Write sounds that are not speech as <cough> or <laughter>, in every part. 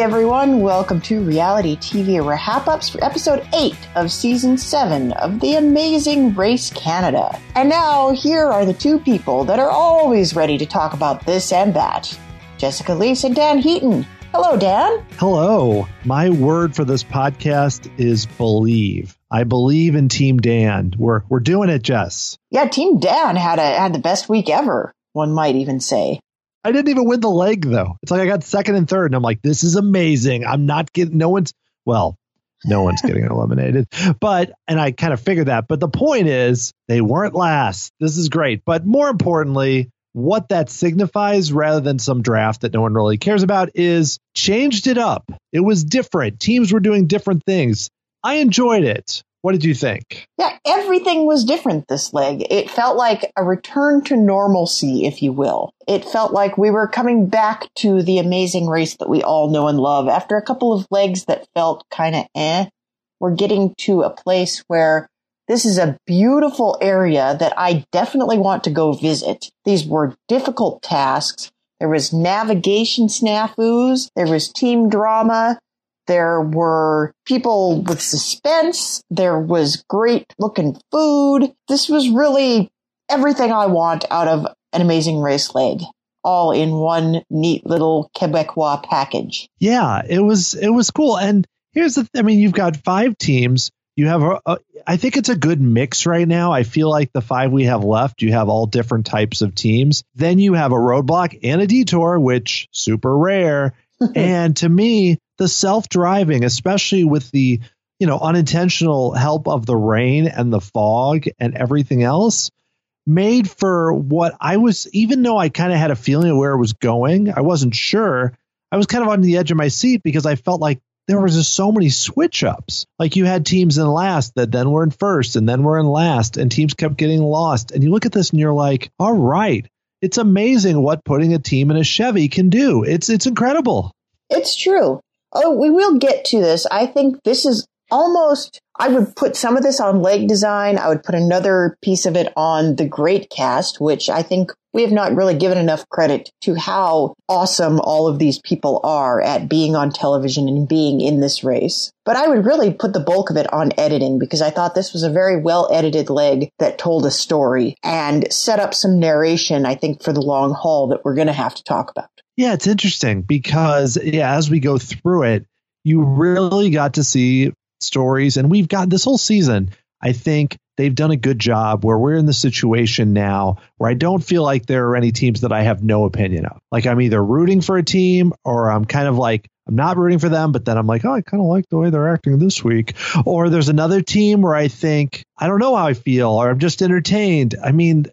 Hey everyone, welcome to Reality TV RHAPups for episode 8 of season 7 of The Amazing Race Canada. And now, here are the two people that are always ready to talk about this and that Jessica Liese and Dan Heaton. Hello, Dan. Hello. My word for this podcast is believe. I believe in Team Dan. We're we're doing it, Jess. Yeah, Team Dan had a had the best week ever. One might even say. I didn't even win the leg though. It's like I got second and third, and I'm like, this is amazing. I'm not getting no one's well, no one's getting eliminated. <laughs> But and I kind of figured that. But the point is they weren't last. This is great. But more importantly, what that signifies rather than some draft that no one really cares about is changed it up. It was different. Teams were doing different things. I enjoyed it. What did you think? Yeah, everything was different this leg. It felt like a return to normalcy, if you will. It felt like we were coming back to the amazing race that we all know and love. After a couple of legs that felt kind of eh, we're getting to a place where this is a beautiful area that I definitely want to go visit. These were difficult tasks. There was navigation snafus. There was team drama. There were people with suspense. There was great looking food. This was really everything I want out of an amazing race leg all in one neat little Quebecois package. Yeah, it was it was cool. And here's the I mean, you've got five teams. You have a, a I think it's a good mix right now. I feel like the five we have left, you have all different types of teams. Then you have a roadblock and a detour, which super rare. <laughs> and to me, the self-driving, especially with the you know unintentional help of the rain and the fog and everything else, made for what I was. Even though I kind of had a feeling of where it was going, I wasn't sure. I was kind of on the edge of my seat because I felt like there was just so many switch ups. Like you had teams in last that then were in first and then were in last, and teams kept getting lost. And you look at this and you're like, all right, it's amazing what putting a team in a Chevy can do. It's it's incredible. It's true. Oh, we will get to this. I think this is almost, I would put some of this on leg design. I would put another piece of it on the great cast, which I think we have not really given enough credit to how awesome all of these people are at being on television and being in this race. But I would really put the bulk of it on editing because I thought this was a very well edited leg that told a story and set up some narration, I think, for the long haul that we're going to have to talk about. Yeah, it's interesting because yeah, as we go through it, you really got to see stories, and we've got this whole season. I think they've done a good job where we're in the situation now where I don't feel like there are any teams that I have no opinion of. Like I'm either rooting for a team or I'm kind of like I'm not rooting for them, but then I'm like, oh, I kind of like the way they're acting this week. Or there's another team where I think I don't know how I feel or I'm just entertained. I mean,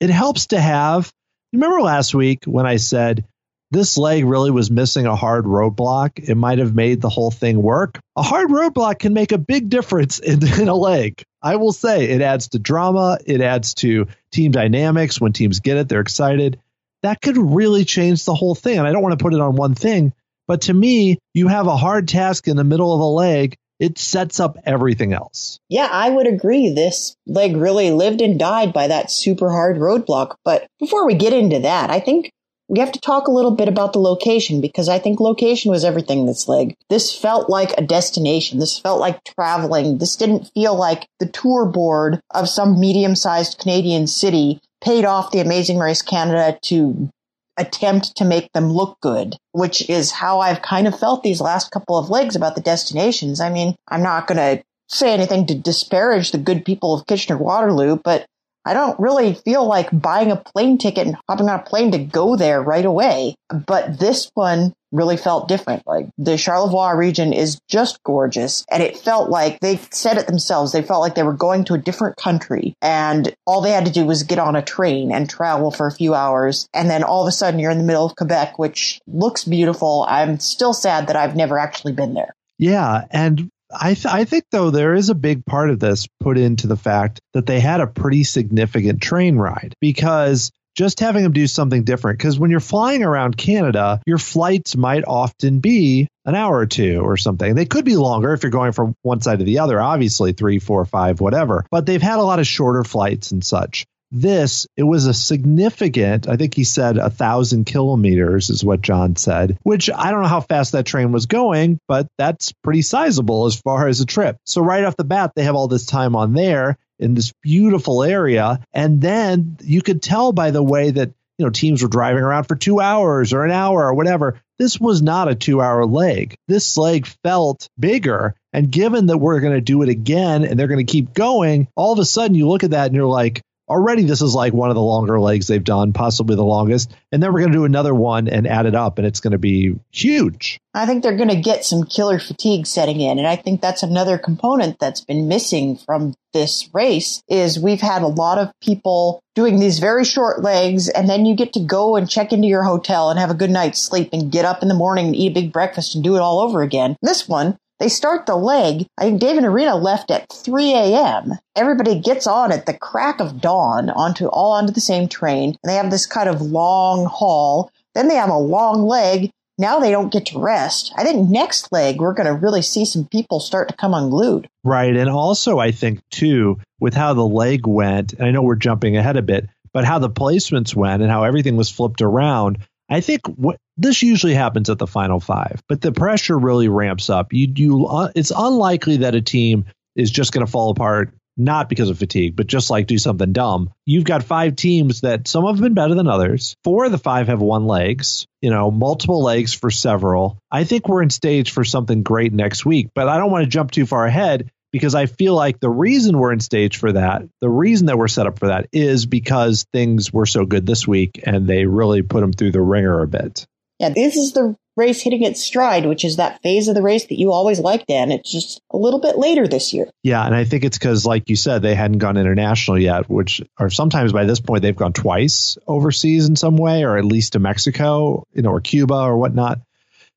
it helps to have. Remember last week when I said this leg really was missing a hard roadblock. It might have made the whole thing work. A hard roadblock can make a big difference in, <laughs> in, a leg. I will say it adds to drama, it adds to team dynamics. When teams get it, they're excited. That could really change the whole thing. And I don't want to put it on one thing, but to me, you have a hard task in the middle of a leg. It sets up everything else. Yeah, I would agree. This leg really lived and died by that super hard roadblock. But before we get into that, I think we have to talk a little bit about the location because I think location was everything this leg. This felt like a destination. This felt like traveling. This didn't feel like the tour board of some medium sized Canadian city paid off the Amazing Race Canada to attempt to make them look good, which is how I've kind of felt these last couple of legs about the destinations. I mean, I'm not going to say anything to disparage the good people of Kitchener Waterloo, but I don't really feel like buying a plane ticket and hopping on a plane to go there right away. But this one really felt different. Like the Charlevoix region is just gorgeous. And it felt like they said it themselves. They felt like they were going to a different country and all they had to do was get on a train and travel for a few hours. And then all of a sudden you're in the middle of Quebec, which looks beautiful. I'm still sad that I've never actually been there. Yeah. And I, th- I think though there is a big part of this put into the fact that they had a pretty significant train ride because just having them do something different because when you're flying around Canada, your flights might often be an hour or two or something. They could be longer if you're going from one side to the other, obviously three, four, five, whatever. But they've had a lot of shorter flights and such. This, it was a significant, I think he said a thousand kilometers is what John said, which I don't know how fast that train was going, but that's pretty sizable as far as a trip. So right off the bat, they have all this time on there in this beautiful area. And then you could tell by the way that you know teams were driving around for two hours or an hour or whatever this was not a two hour leg this leg felt bigger and given that we're going to do it again and they're going to keep going all of a sudden you look at that and you're like already this is like one of the longer legs they've done, possibly the longest. And then we're going to do another one and add it up, and it's going to be huge. I think they're going to get some killer fatigue setting in. And I think that's another component that's been missing from this race is we've had a lot of people doing these very short legs and then you get to go and check into your hotel and have a good night's sleep and get up in the morning and eat a big breakfast and do it all over again. This one, they start the leg. I think David Irina left at 3 a.m. Everybody gets on at the crack of dawn onto all onto the same train. And they have this kind of long haul. Then they have a long leg. Now they don't get to rest. I think next leg, we're going to really see some people start to come unglued. Right. And also, I think, too, with how the leg went, and I know we're jumping ahead a bit, but how the placements went and how everything was flipped around, I think what this usually happens at the final five, but the pressure really ramps up. You, you, uh, it's unlikely that a team is just going to fall apart, not because of fatigue, but just like do something dumb. You've got five teams that some have been better than others. Four of the five have one legs, you know, multiple legs for several. I think we're in stage for something great next week, but I don't want to jump too far ahead because I feel like the reason we're in stage for that, the reason that we're set up for that is because things were so good this week and they really put them through the wringer a bit. Yeah, this is the race hitting its stride, which is that phase of the race that you always liked, Dan. It's just a little bit later this year. Yeah, and I think it's because, like you said, they hadn't gone international yet, which, or sometimes by this point, they've gone twice overseas in some way, or at least to Mexico, you know, or Cuba or whatnot.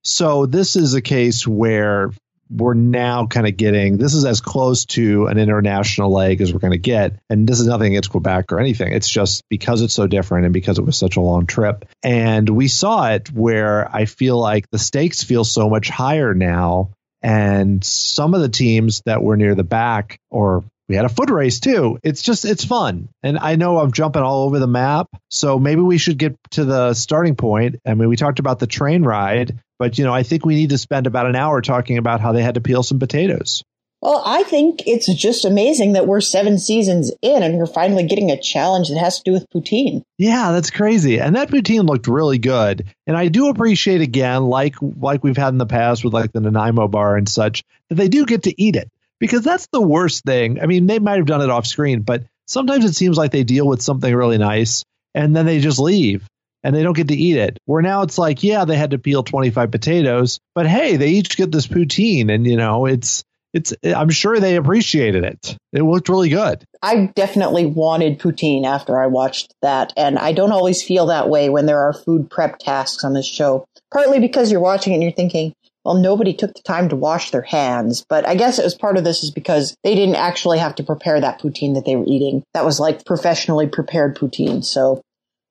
So this is a case where we're now kind of getting this is as close to an international leg as we're going to get. And this is nothing against Quebec or anything. It's just because it's so different and because it was such a long trip. And we saw it where I feel like the stakes feel so much higher now. And some of the teams that were near the back or we had a foot race too. It's just it's fun. And I know I'm jumping all over the map. So maybe we should get to the starting point. I mean, we talked about the train ride, but you know, I think we need to spend about an hour talking about how they had to peel some potatoes. Well, I think it's just amazing that we're seven seasons in and we're finally getting a challenge that has to do with poutine. Yeah, that's crazy. And that poutine looked really good. And I do appreciate again, like like we've had in the past with like the Nanaimo bar and such, that they do get to eat it because that's the worst thing. I mean, they might have done it off screen, but sometimes it seems like they deal with something really nice and then they just leave and they don't get to eat it. Where now it's like, yeah, they had to peel 25 potatoes, but hey, they each get this poutine and you know, it's it's I'm sure they appreciated it. It looked really good. I definitely wanted poutine after I watched that and I don't always feel that way when there are food prep tasks on this show. Partly because you're watching it and you're thinking, well, nobody took the time to wash their hands. But I guess it was part of this is because they didn't actually have to prepare that poutine that they were eating. That was like professionally prepared poutine. So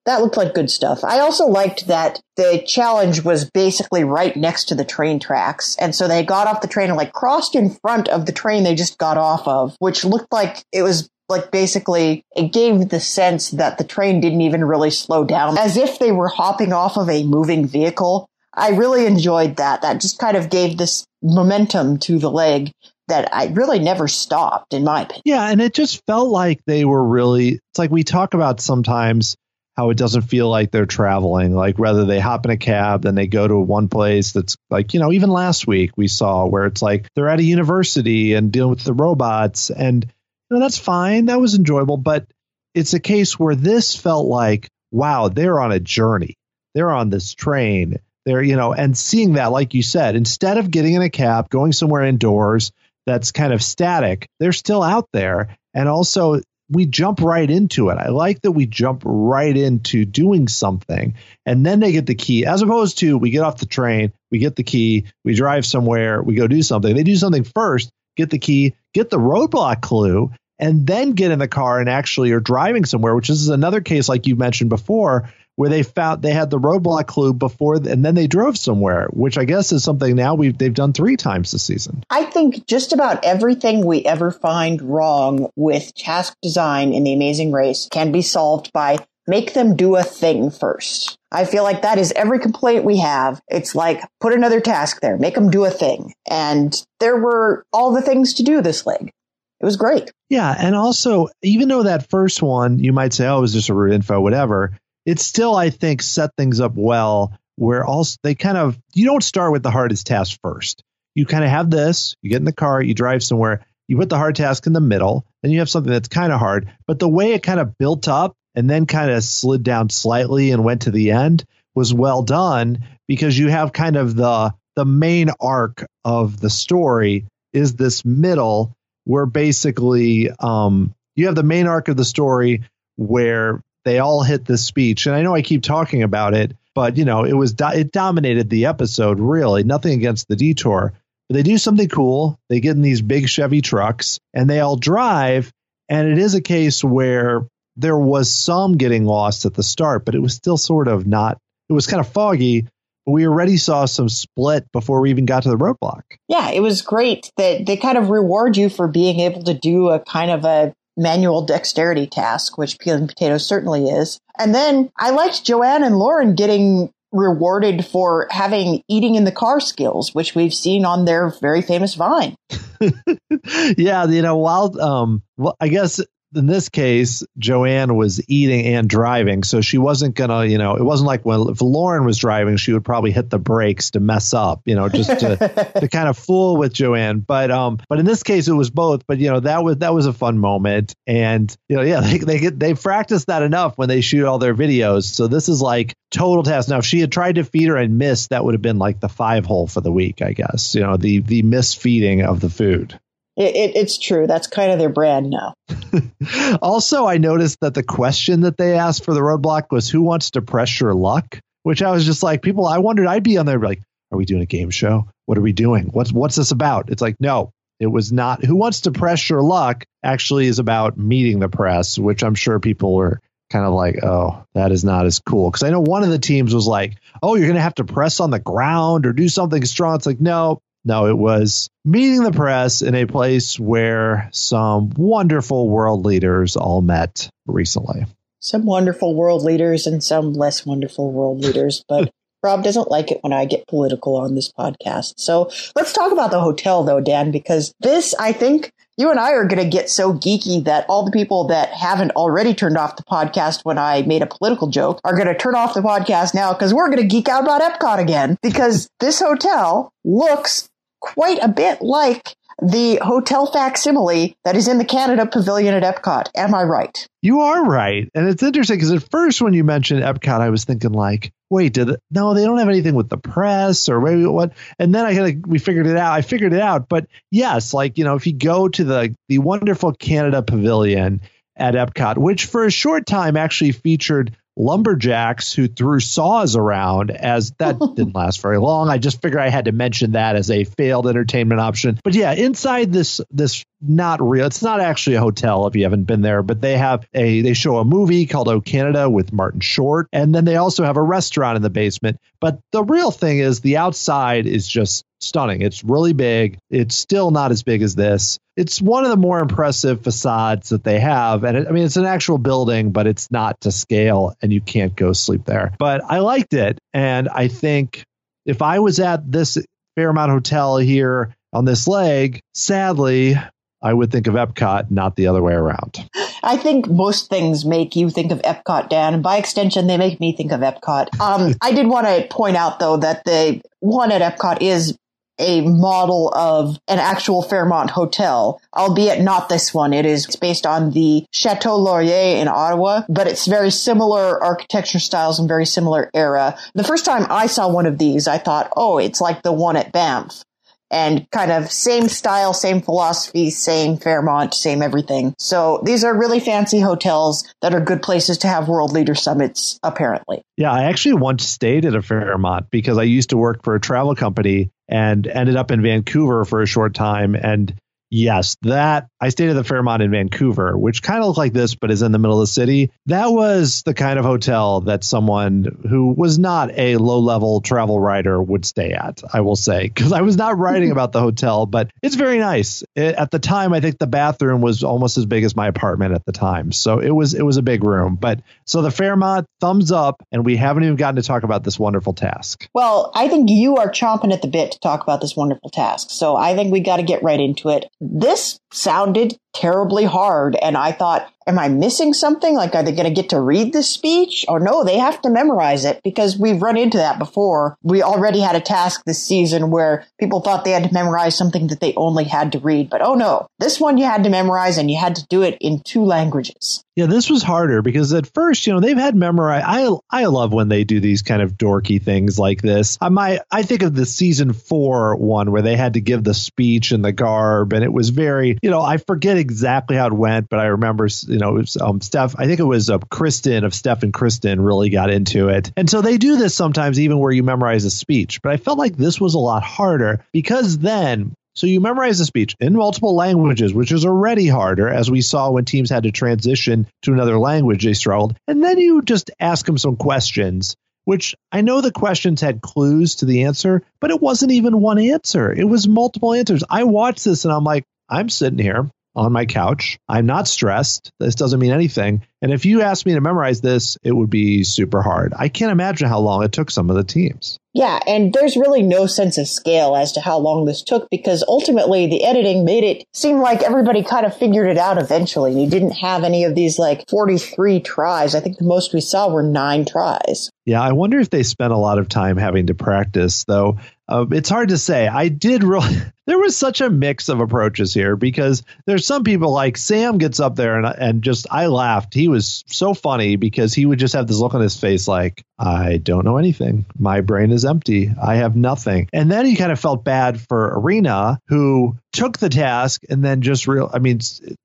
that looked like good stuff. I also liked that the challenge was basically right next to the train tracks. And so they got off the train and like crossed in front of the train they just got off of, which looked like it was like basically it gave the sense that the train didn't even really slow down as if they were hopping off of a moving vehicle I really enjoyed that. That just kind of gave this momentum to the leg that I really never stopped, in my opinion. Yeah, and it just felt like they were really. It's like we talk about sometimes how it doesn't feel like they're traveling. Like whether they hop in a cab, then they go to one place that's like, you know, even last week we saw where it's like they're at a university and dealing with the robots. And, you know, that's fine. That was enjoyable. But it's a case where this felt like, wow, they're on a journey. They're on this train They're, you know, and seeing that, like you said, instead of getting in a cab, going somewhere indoors that's kind of static, they're still out there. And also, we jump right into it. I like that we jump right into doing something and then they get the key as opposed to we get off the train, we get the key, we drive somewhere, we go do something. They do something first, get the key, get the roadblock clue, and then get in the car and actually are driving somewhere, which is another case like you mentioned before, where they found they had the roadblock clue before and then they drove somewhere, which I guess is something now we've they've done three times this season. I think just about everything we ever find wrong with task design in the Amazing Race can be solved by make them do a thing first. I feel like that is every complaint we have. It's like put another task there, make them do a thing. And there were all the things to do this leg. It was great. Yeah, and also even though that first one you might say oh it was just a root info whatever, it still I think set things up well where also they kind of you don't start with the hardest task first. You kind of have this, you get in the car, you drive somewhere, you put the hard task in the middle, and you have something that's kind of hard. But the way it kind of built up and then kind of slid down slightly and went to the end was well done because you have kind of the the main arc of the story is this middle where basically um, you have the main arc of the story where they all hit this speech. And i know i keep talking about it but you know it was it dominated the episode really. Nothing against the detour. But they do something cool. They get in these big chevy trucks and they all drive. And it is a case where there was some getting lost at the start, but it was still sort of not, it was kind of foggy. We already saw some split before we even got to the roadblock. Yeah, it was great that they kind of reward you for being able to do a kind of a manual dexterity task, which peeling potatoes certainly is. And then I liked Joanne and Lauren getting rewarded for having eating in the car skills, which we've seen on their very famous Vine. <laughs> yeah, you know, while um, well, I guess in this case, Joanne was eating and driving, so she wasn't gonna, you know, it wasn't like when if Lauren was driving, she would probably hit the brakes to mess up, you know, just to, <laughs> to kind of fool with Joanne. But um, but in this case, it was both. But you know, that was that was a fun moment, and you know, yeah, <laughs> they they get they practice that enough when they shoot all their videos. So this is like total test. Now, if she had tried to feed her and missed, that would have been like the five hole for the week, I guess. You know, the the misfeeding of the food. It, it, it's true. That's kind of their brand now. <laughs> also, I noticed that the question that they asked for the roadblock was who wants to press your luck? Which I was just like, people, I wondered, I'd be on there like, are we doing a game show? What are we doing? What's what's this about? It's like, no, it was not. Who wants to press your luck actually is about meeting the press, which I'm sure people were kind of like, oh, that is not as cool. Because I know one of the teams was like, oh, you're going to have to press on the ground or do something strong. It's like, no, no, it was meeting the press in a place where some wonderful world leaders all met recently. Some wonderful world leaders and some less wonderful world leaders, but <laughs> Rob doesn't like it when I get political on this podcast. So let's talk about the hotel though, Dan, because this, I think you and I are going to get so geeky that all the people that haven't already turned off the podcast when I made a political joke are going to turn off the podcast now because we're going to geek out about Epcot again because this hotel looks quite a bit like the hotel facsimile that is in the Canada Pavilion at Epcot. Am I right? You are right. And it's interesting because at first when you mentioned Epcot, I was thinking like, wait, did it, no, they don't have anything with the press or maybe what? And then I kind of, we figured it out. I figured it out. But yes, like, you know, if you go to the, the wonderful Canada Pavilion at Epcot, which for a short time actually featured lumberjacks who threw saws around as that <laughs> didn't last very long. I just figured I had to mention that as a failed entertainment option. But yeah, inside this this not real. It's not actually a hotel if you haven't been there, but they have a they show a movie called Oh Canada with Martin Short and then they also have a restaurant in the basement. But the real thing is the outside is just stunning. It's really big. It's still not as big as this. It's one of the more impressive facades that they have. And it, I mean, it's an actual building, but it's not to scale and you can't go sleep there. But I liked it. And I think if I was at this Fairmont Hotel here on this leg, sadly, I would think of Epcot, not the other way around. I think most things make you think of Epcot, Dan, and by extension, they make me think of Epcot. Um, <laughs> I did want to point out, though, that the one at Epcot is a model of an actual Fairmont hotel, albeit not this one. It is based on the Chateau Laurier in Ottawa, but it's very similar architecture styles and very similar era. The first time I saw one of these, I thought, oh, it's like the one at Banff and kind of same style, same philosophy, same Fairmont, same everything. So these are really fancy hotels that are good places to have world leader summits, apparently. Yeah, I actually once stayed at a Fairmont because I used to work for a travel company and ended up in Vancouver for a short time. And yes, that I stayed at the Fairmont in Vancouver, which kind of looked like this, but is in the middle of the city. That was the kind of hotel that someone who was not a low level travel writer would stay at, I will say, because I was not <laughs> writing about the hotel, but it's very nice. It, at the time, I think the bathroom was almost as big as my apartment at the time. So it was, it was a big room. But so the Fairmont, thumbs up. And we haven't even gotten to talk about this wonderful task. Well, I think you are chomping at the bit to talk about this wonderful task. So I think we got to get right into it. This sounded terribly hard. And I thought, am I missing something? Like, are they going to get to read the speech? Or no, they have to memorize it because we've run into that before. We already had a task this season where people thought they had to memorize something that they only had to read. But oh no, this one you had to memorize and you had to do it in two languages. Yeah, this was harder because at first, you know, they've had memorize. I I love when they do these kind of dorky things like this. I might I think of the season four one where they had to give the speech and the garb, and it was very, you know, I forget exactly how it went, but I remember, you know, um, Steph. I think it was uh, Kristen of Steph and Kristen really got into it, and so they do this sometimes even where you memorize a speech. But I felt like this was a lot harder because then so you memorize the speech in multiple languages, which is already harder, as we saw when teams had to transition to another language, they struggled. And then you just ask them some questions, which I know the questions had clues to the answer, but it wasn't even one answer. It was multiple answers. I watched this and I'm like, I'm sitting here on my couch. I'm not stressed. This doesn't mean anything. And if you asked me to memorize this, it would be super hard. I can't imagine how long it took some of the teams. Yeah, and there's really no sense of scale as to how long this took because ultimately the editing made it seem like everybody kind of figured it out eventually. You didn't have any of these like 43 tries. I think the most we saw were nine tries. Yeah, I wonder if they spent a lot of time having to practice, though. Uh, it's hard to say. I did really. <laughs> There was such a mix of approaches here because there's some people like Sam gets up there and and just I laughed. He was so funny because he would just have this look on his face like I don't know anything. My brain is empty. I have nothing. And then he kind of felt bad for Irina who took the task and then just real I mean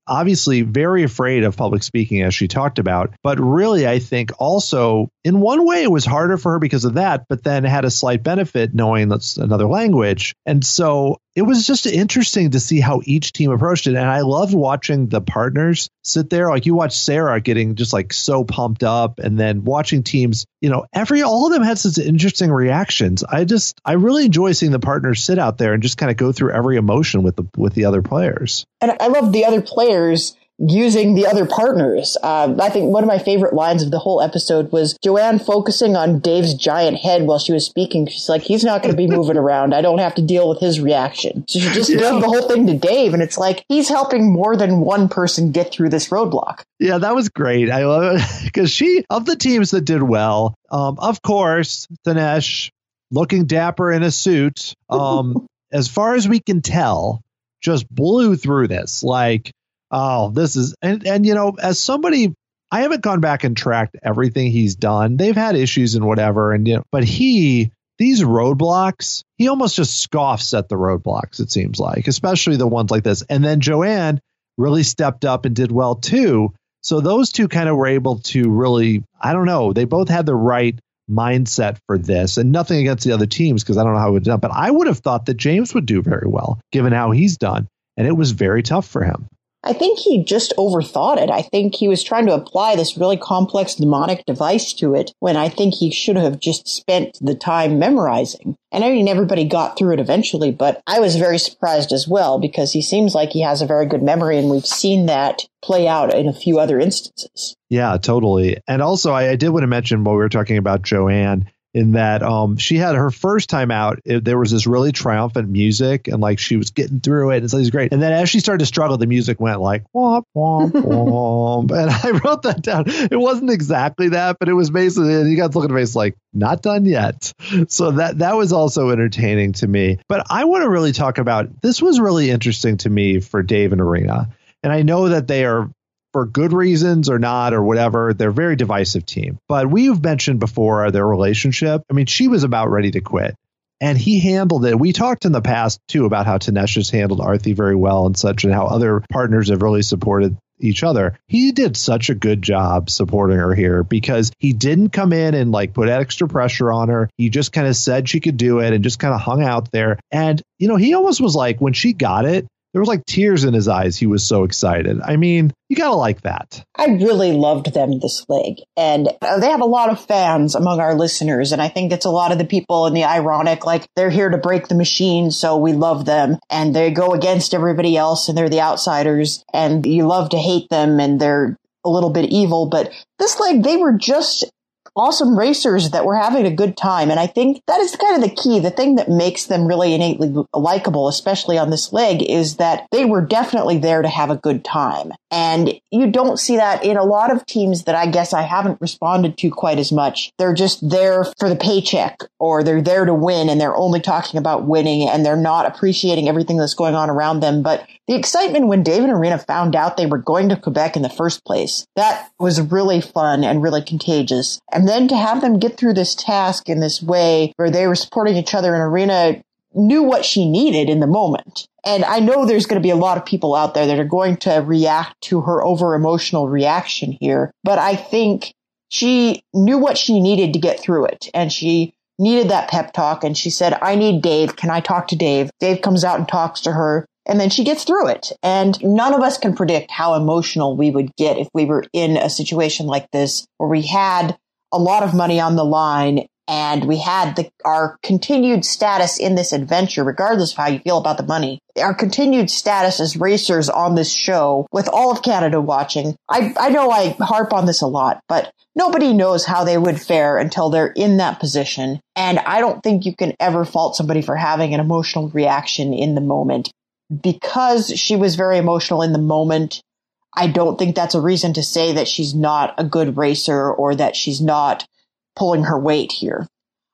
obviously very afraid of public speaking as she talked about, but really I think also in one way it was harder for her because of that, but then had a slight benefit knowing that's another language. And so it was just interesting to see how each team approached it. And I loved watching the partners sit there. Like you watch Sarah getting just like so pumped up and then watching teams, you know, every, all of them had such interesting reactions. I just, I really enjoy seeing the partners sit out there and just kind of go through every emotion with the, with the other players. And I love the other players using the other partners. Uh, I think one of my favorite lines of the whole episode was Joanne focusing on Dave's giant head while she was speaking. She's like, he's not going to be <laughs> moving around. I don't have to deal with his reaction. So she just yeah. the whole thing to Dave, and it's like he's helping more than one person get through this roadblock. Yeah, that was great. I love it <laughs> because she, of the teams that did well, um, of course, Tanesh looking dapper in a suit. Um, <laughs> as far as we can tell, just blew through this. Like oh, this is and and you know, as somebody I haven't gone back and tracked everything he's done. They've had issues and whatever, and you know, but he these roadblocks, he almost just scoffs at the roadblocks. It seems like, especially the ones like this. And then Joanne really stepped up and did well too. So those two kind of were able to really, I don't know, they both had the right mindset for this, and nothing against the other teams because I don't know how it would done. But I would have thought that James would do very well given how he's done, and it was very tough for him. I think he just overthought it. I think he was trying to apply this really complex mnemonic device to it when I think he should have just spent the time memorizing. And I mean, everybody got through it eventually, but I was very surprised as well because he seems like he has a very good memory and we've seen that play out in a few other instances. Yeah, totally. And also, I, I did want to mention while we were talking about Joanne in that um, she had her first time out. It, there was this really triumphant music, and like she was getting through it, and so it was great. And then as she started to struggle, the music went like womp womp <laughs> womp, and I <laughs> wrote that down. It wasn't exactly that, but it was basically. And you got to look at face like not done yet. So that that was also entertaining to me. But I want to really talk about this. Was really interesting to me for Dave and Irina. And I know that they are for good reasons or not or whatever, they're a very divisive team. But we've mentioned before their relationship. I mean, she was about ready to quit. And he handled it. We talked in the past too about how Tanesh has handled Arthi very well and such, and how other partners have really supported each other. He did such a good job supporting her here because he didn't come in and like put extra pressure on her. He just kind of said she could do it and just kind of hung out there. And, you know, he almost was like, when she got it, there was like tears in his eyes. He was so excited. I mean, you gotta like that. I really loved them this leg, and uh, they have a lot of fans among our listeners, and I think it's a lot of the people in the ironic, like they're here to break the machine, so we love them, and they go against everybody else, and they're the outsiders, and you love to hate them, and they're a little bit evil, but this leg, they were just awesome racers that were having a good time. And I think that is kind of the key. The thing that makes them really innately likable, especially on this leg, is that they were definitely there to have a good time. And you don't see that in a lot of teams that I guess I haven't responded to quite as much. They're just there for the paycheck or they're there to win and they're only talking about winning and they're not appreciating everything that's going on around them. But the excitement when David and Irina found out they were going to Quebec in the first place, that was really fun and really contagious. And then to have them get through this task in this way where they were supporting each other and Irina knew what she needed in the moment. And I know there's going to be a lot of people out there that are going to react to her over emotional reaction here, but I think she knew what she needed to get through it and she needed that pep talk and she said, I need Dave. Can I talk to Dave? Dave comes out and talks to her and then she gets through it. And none of us can predict how emotional we would get if we were in a situation like this where we had a lot of money on the line and we had the, our continued status in this adventure, regardless of how you feel about the money, our continued status as racers on this show with all of Canada watching. I, I know I harp on this a lot, but nobody knows how they would fare until they're in that position. And I don't think you can ever fault somebody for having an emotional reaction in the moment. Because she was very emotional in the moment, I don't think that's a reason to say that she's not a good racer or that she's not pulling her weight here.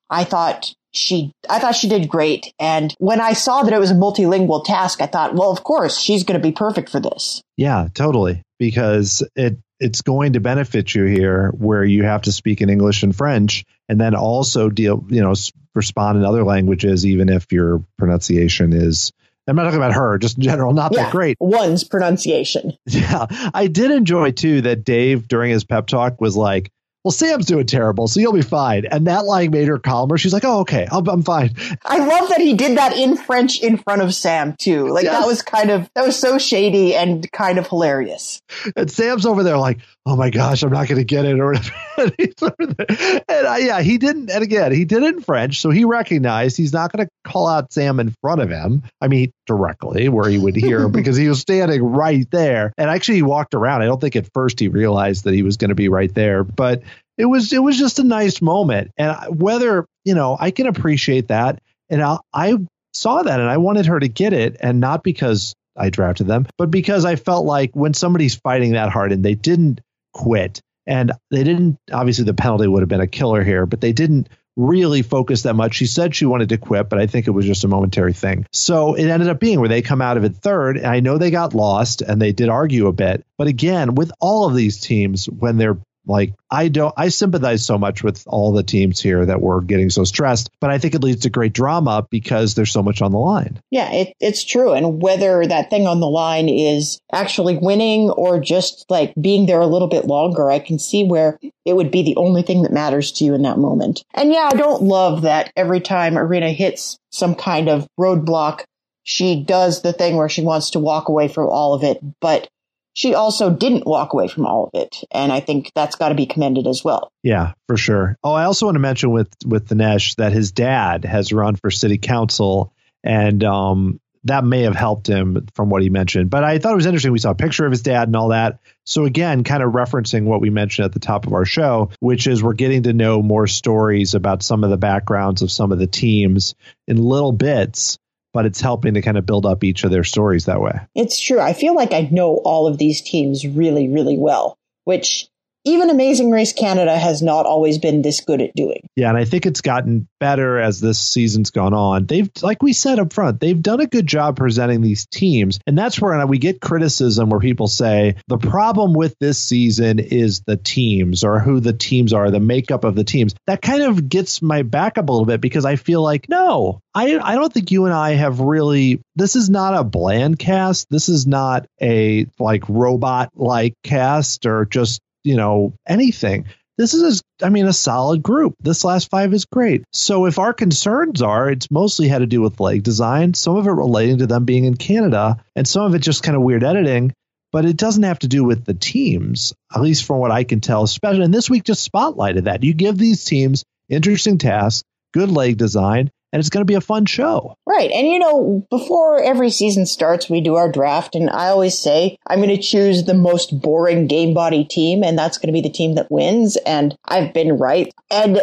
I thought she, I thought she did great. And when I saw that it was a multilingual task, I thought, well, of course, she's going to be perfect for this. Yeah, totally. Because it, it's going to benefit you here where you have to speak in English and French and then also deal, you know, respond in other languages, even if your pronunciation is I'm not talking about her, just in general, not yeah, that great. One's pronunciation. <laughs> Yeah. I did enjoy too that Dave during his pep talk was like, well, Sam's doing terrible, so you'll be fine. And that like made her calmer. She's like, oh, okay, i am fine. I love that he did that in French in front of Sam too. Like yes. that was kind of that was so shady and kind of hilarious. And Sam's over there like, oh my gosh, I'm not going to get it or whatever. <laughs> and I, yeah, he didn't. And again, he did it in French, so he recognized he's not going to call out Sam in front of him. I mean, directly where he would hear <laughs> because he was standing right there. And actually, he walked around. I don't think at first he realized that he was going to be right there, but it was it was just a nice moment. And whether you know, I can appreciate that, and I, I saw that, and I wanted her to get it, and not because I drafted them, but because I felt like when somebody's fighting that hard and they didn't quit and they didn't, obviously, the penalty would have been a killer here, but they didn't really focus that much. She said she wanted to quit, but I think it was just a momentary thing. So it ended up being where they come out of it third. And I know they got lost and they did argue a bit. But again, with all of these teams, when they're like I don't I sympathize so much with all the teams here that were getting so stressed, but I think it leads to great drama because there's so much on the line. Yeah, it, it's true. And whether that thing on the line is actually winning or just like being there a little bit longer, I can see where it would be the only thing that matters to you in that moment. And yeah, I don't love that every time Irina hits some kind of roadblock, she does the thing where she wants to walk away from all of it. But she also didn't walk away from all of it. And I think that's got to be commended as well. Yeah, for sure. Oh, I also want to mention with, with Tanesh that his dad has run for city council and, um, that may have helped him from what he mentioned. But I thought it was interesting. We saw a picture of his dad and all that. So again, kind of referencing what we mentioned at the top of our show, which is we're getting to know more stories about some of the backgrounds of some of the teams in little bits but it's helping to kind of build up each of their stories that way. It's true. I feel like I know all of these teams really, really well, which even Amazing Race Canada has not always been this good at doing. Yeah, and I think it's gotten better as this season's gone on. They've, like we said up front, they've done a good job presenting these teams. And that's where we get criticism where people say the problem with this season is the teams or who the teams are, the makeup of the teams. That kind of gets my back up a little bit because I feel like, no, I, I don't think you and I have really, this is not a bland cast. This is not a like robot like cast or just you know, anything. this is, I mean, a solid group. This last five is great. So if our concerns are, it's mostly had to do with leg design, some of it relating to them being in Canada, and some of it just kind of weird editing. But it doesn't have to do with the teams, at least from what I can tell. Especially, and this week just spotlighted that. You give these teams interesting tasks, good leg design, and it's going to be a fun show. Right. And you know, before every season starts, we do our draft, and I always say I'm going to choose the most boring game body team, and that's going to be the team that wins. And I've been right. And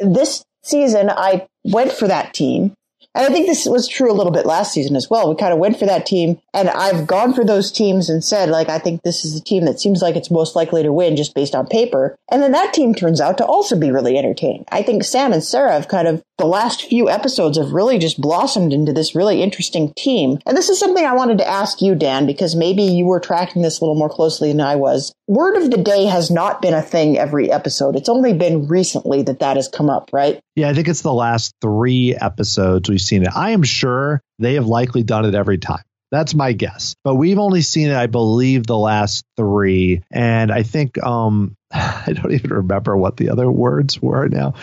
this season, I went for that team. And I think this was true a little bit last season as well. We kind of went for that team and I've gone for those teams and said, like, I think this is the team that seems like it's most likely to win just based on paper. And then that team turns out to also be really entertaining. I think Sam and Sarah have kind of, the last few episodes have really just blossomed into this really interesting team. And this is something I wanted to ask you, Dan, because maybe you were tracking this a little more closely than I was. Word of the day has not been a thing every episode. It's only been recently that that has come up, right? Yeah, I think it's the last three episodes we've seen it. I am sure they have likely done it every time. That's my guess. But we've only seen it, I believe, the last three. And I think um <laughs> I don't even remember what the other words were now.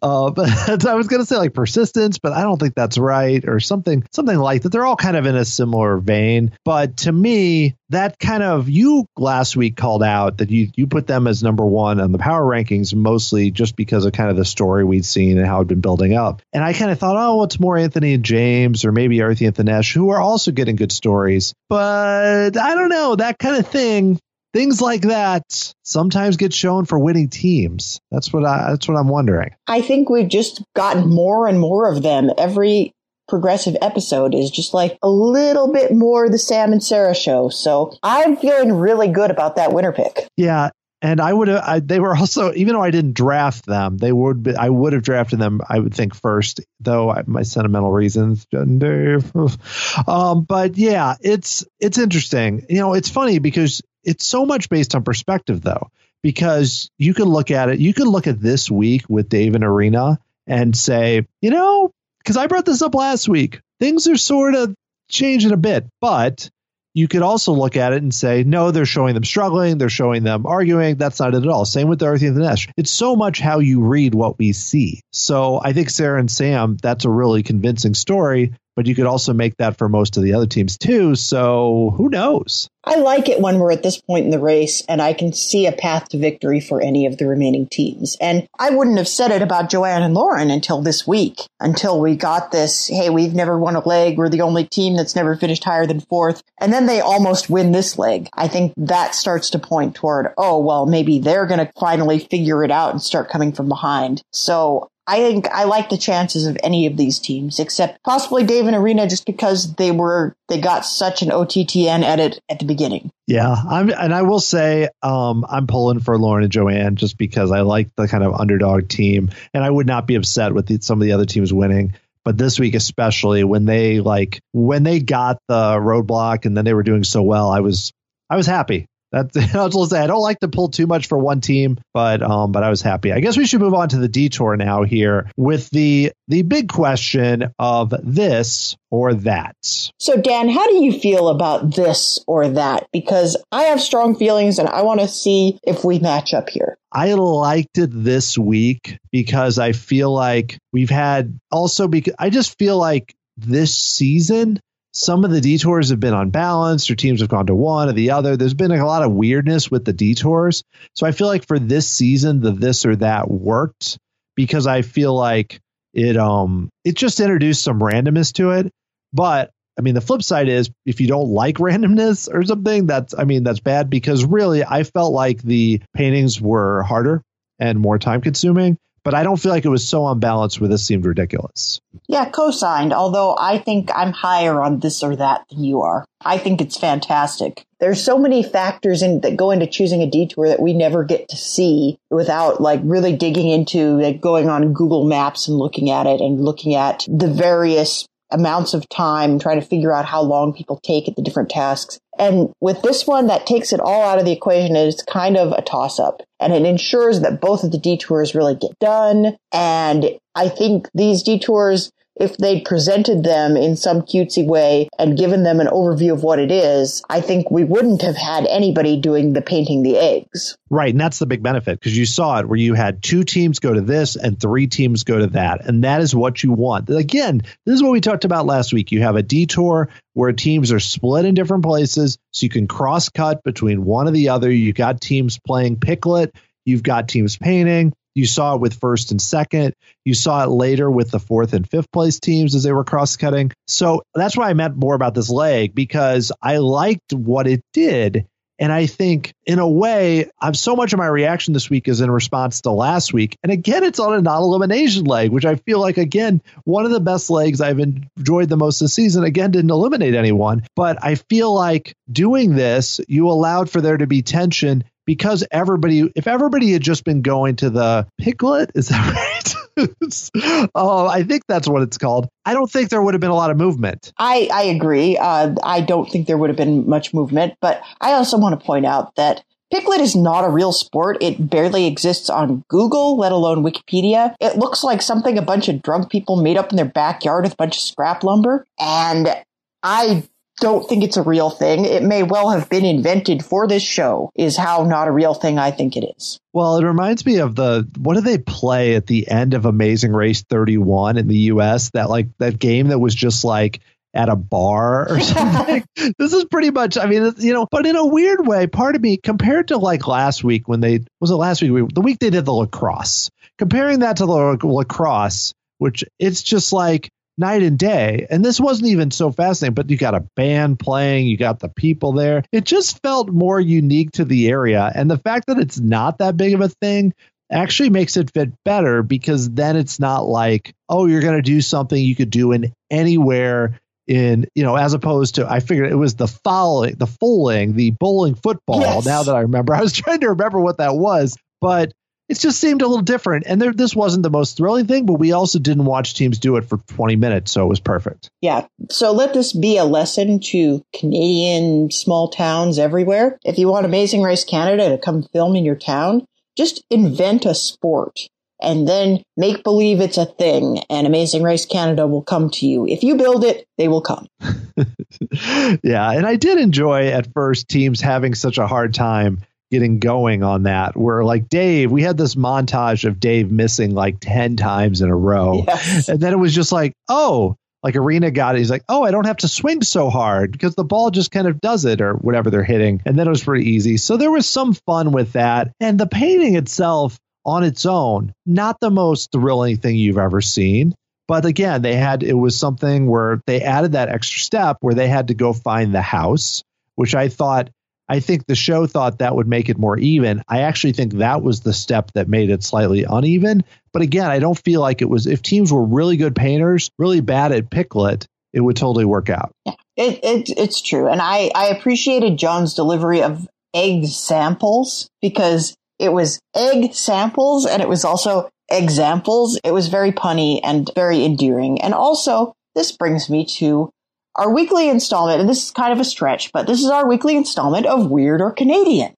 Uh, but <laughs> I was going to say like persistence, but I don't think that's right or something, something like that. They're all kind of in a similar vein. But to me, that kind of you last week called out that you you put them as number one on the power rankings mostly just because of kind of the story we'd seen and how it'd been building up. And I kind of thought, oh, it's more Anthony and James or maybe Arthi and Tanesh who are also getting good stories. But I don't know that kind of thing things like that sometimes get shown for winning teams. That's what I that's what I'm wondering. I think we've just gotten more and more of them. Every progressive episode is just like a little bit more the Sam and Sarah show. So I'm feeling really good about that winner pick. Yeah. And I would have, they were also, even though I didn't draft them, they would, be, I would have drafted them, I would think first, though I, my sentimental reasons, <laughs> um, but yeah, it's, it's interesting. You know, it's funny because it's so much based on perspective though, because you can look at it, you can look at this week with Dave and Irina and say, you know, because I brought this up last week, things are sort of changing a bit, but you could also look at it and say, no, they're showing them struggling, they're showing them arguing. That's not it at all. Same with Dorothy and Tanesh. It's so much how you read what we see. So I think Sarah and Sam, that's a really convincing story but you could also make that for most of the other teams too. So who knows? I like it when we're at this point in the race and I can see a path to victory for any of the remaining teams. And I wouldn't have said it about Joanne and Lauren until this week, until we got this, hey, we've never won a leg. We're the only team that's never finished higher than fourth. And then they almost win this leg. I think that starts to point toward, oh, well, maybe they're going to finally figure it out and start coming from behind. So I think I like the chances of any of these teams, except possibly Dave and Irina, just because they were they got such an OTTN edit at the beginning. Yeah, I'm, and I will say um, I'm pulling for Lauren and Joanne just because I like the kind of underdog team, and I would not be upset with the, some of the other teams winning. But this week, especially when they like when they got the roadblock and then they were doing so well, I was I was happy. That's <laughs> I was gonna say I don't like to pull too much for one team, but um, but I was happy. I guess we should move on to the detour now here with the the big question of this or that. So Dan, how do you feel about this or that? Because I have strong feelings and I want to see if we match up here. I liked it this week because I feel like we've had also because I just feel like this season some of the detours have been unbalanced or teams have gone to one or the other. There's been a lot of weirdness with the detours. So I feel like for this season, the this or that worked because I feel like it um it just introduced some randomness to it. But I mean, the flip side is if you don't like <laughs> randomness or something, that's I mean that's bad because really I felt like the paintings were harder and more time consuming but I don't feel like it was so unbalanced where this seemed ridiculous. Yeah, co-signed, although I think I'm higher on this or that than you are. I think it's fantastic. There's so many factors in that go into choosing a detour that we never get to see without like really digging into like going on Google Maps and looking at it and looking at the various amounts of time trying to figure out how long people take at the different tasks. And with this one, that takes it all out of the equation. It's kind of a toss up and it ensures that both of the detours really get done. And I think these detours if they'd presented them in some cutesy way and given them an overview of what it is, I think we wouldn't have had anybody doing the painting the eggs. Right. And that's the big benefit because you saw it where you had two teams go to this and three teams go to that. And that is what you want. Again, this is what we talked about last week. You have a detour where teams are split in different places so you can cross cut between one or the other. You've got teams playing Piclet, you've got teams painting. You saw it with first and second. You saw it later with the fourth and fifth place teams as they were cross cutting. So that's why I meant more about this leg because I liked what it did. And I think, in a way, I'm so much of my reaction this week is in response to last week. And again, it's on a non elimination leg, which I feel like, again, one of the best legs I've enjoyed the most this season. Again, didn't eliminate anyone. But I feel like doing this, you allowed for there to be tension because everybody, if everybody had just been going to the Piclet, is that <laughs> right? oh, I think that's what it's called. I don't think there would have been a lot of movement. I, I agree. Uh, I don't think there would have been much movement, but I also want to point out that Piclet is not a real sport. It barely exists on Google, let alone Wikipedia. It looks like something a bunch of drunk people made up in their backyard with a bunch of scrap lumber. And I don't think it's a real thing. It may well have been invented for this show, is how not a real thing I think it is. Well, it reminds me of the what do they play at the end of Amazing Race 31 in the US? That like that game that was just like at a bar or <laughs> something. <laughs> this is pretty much, I mean, you know, but in a weird way, part of me compared to like last week when they was it last week, the week they did the lacrosse, comparing that to the lacrosse, which it's just like night and day. And this wasn't even so fascinating, but you got a band playing, you got the people there. It just felt more unique to the area. And the fact that it's not that big of a thing actually makes it fit better because then it's not like, oh, you're going to do something you could do in anywhere in you know as opposed to i figured it was the fowling the fowling the bowling football yes. now that i remember <laughs> i was trying to remember what that was but it just seemed a little different. And there, this wasn't the most thrilling thing, but we also didn't watch teams do it for 20 minutes, so it was perfect. Yeah. So let this be a lesson to Canadian small towns everywhere. If you want Amazing Race Canada to come film in your town, just invent a sport and then make believe it's a thing and Amazing Race Canada will come to you. If you build it, they will come. <laughs> yeah, and I did enjoy at first teams having such a hard time getting going on that where like Dave, we had this montage of Dave missing like 10 times in a row. Yes. And then it was just like, oh, like Irina got it. He's like, oh, I don't have to swing so hard because the ball just kind of does it or whatever they're hitting. And then it was pretty easy. So there was some fun with that. And the painting itself on its own, not the most thrilling thing you've ever seen. But again, they had, it was something where they added that extra step where they had to go find the house, which I thought I think the show thought that would make it more even. I actually think that was the step that made it slightly uneven. But again, I don't feel like it was if teams were really good painters, really bad at Piclet, it would totally work out. Yeah, it, it, it's true. And I, I appreciated Jon's delivery of egg samples because it was egg samples and it was also examples. It was very punny and very endearing. And also, this brings me to our weekly installment, and this is kind of a stretch, but this is our weekly installment of Weird or Canadian.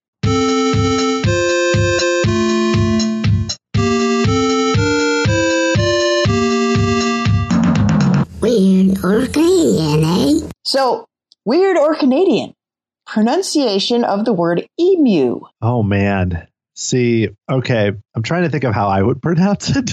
Weird or Canadian, eh? So, weird or Canadian? Pronunciation of the word emu. Oh, man. See, okay, I'm trying to think of how I would <laughs> pronounce it.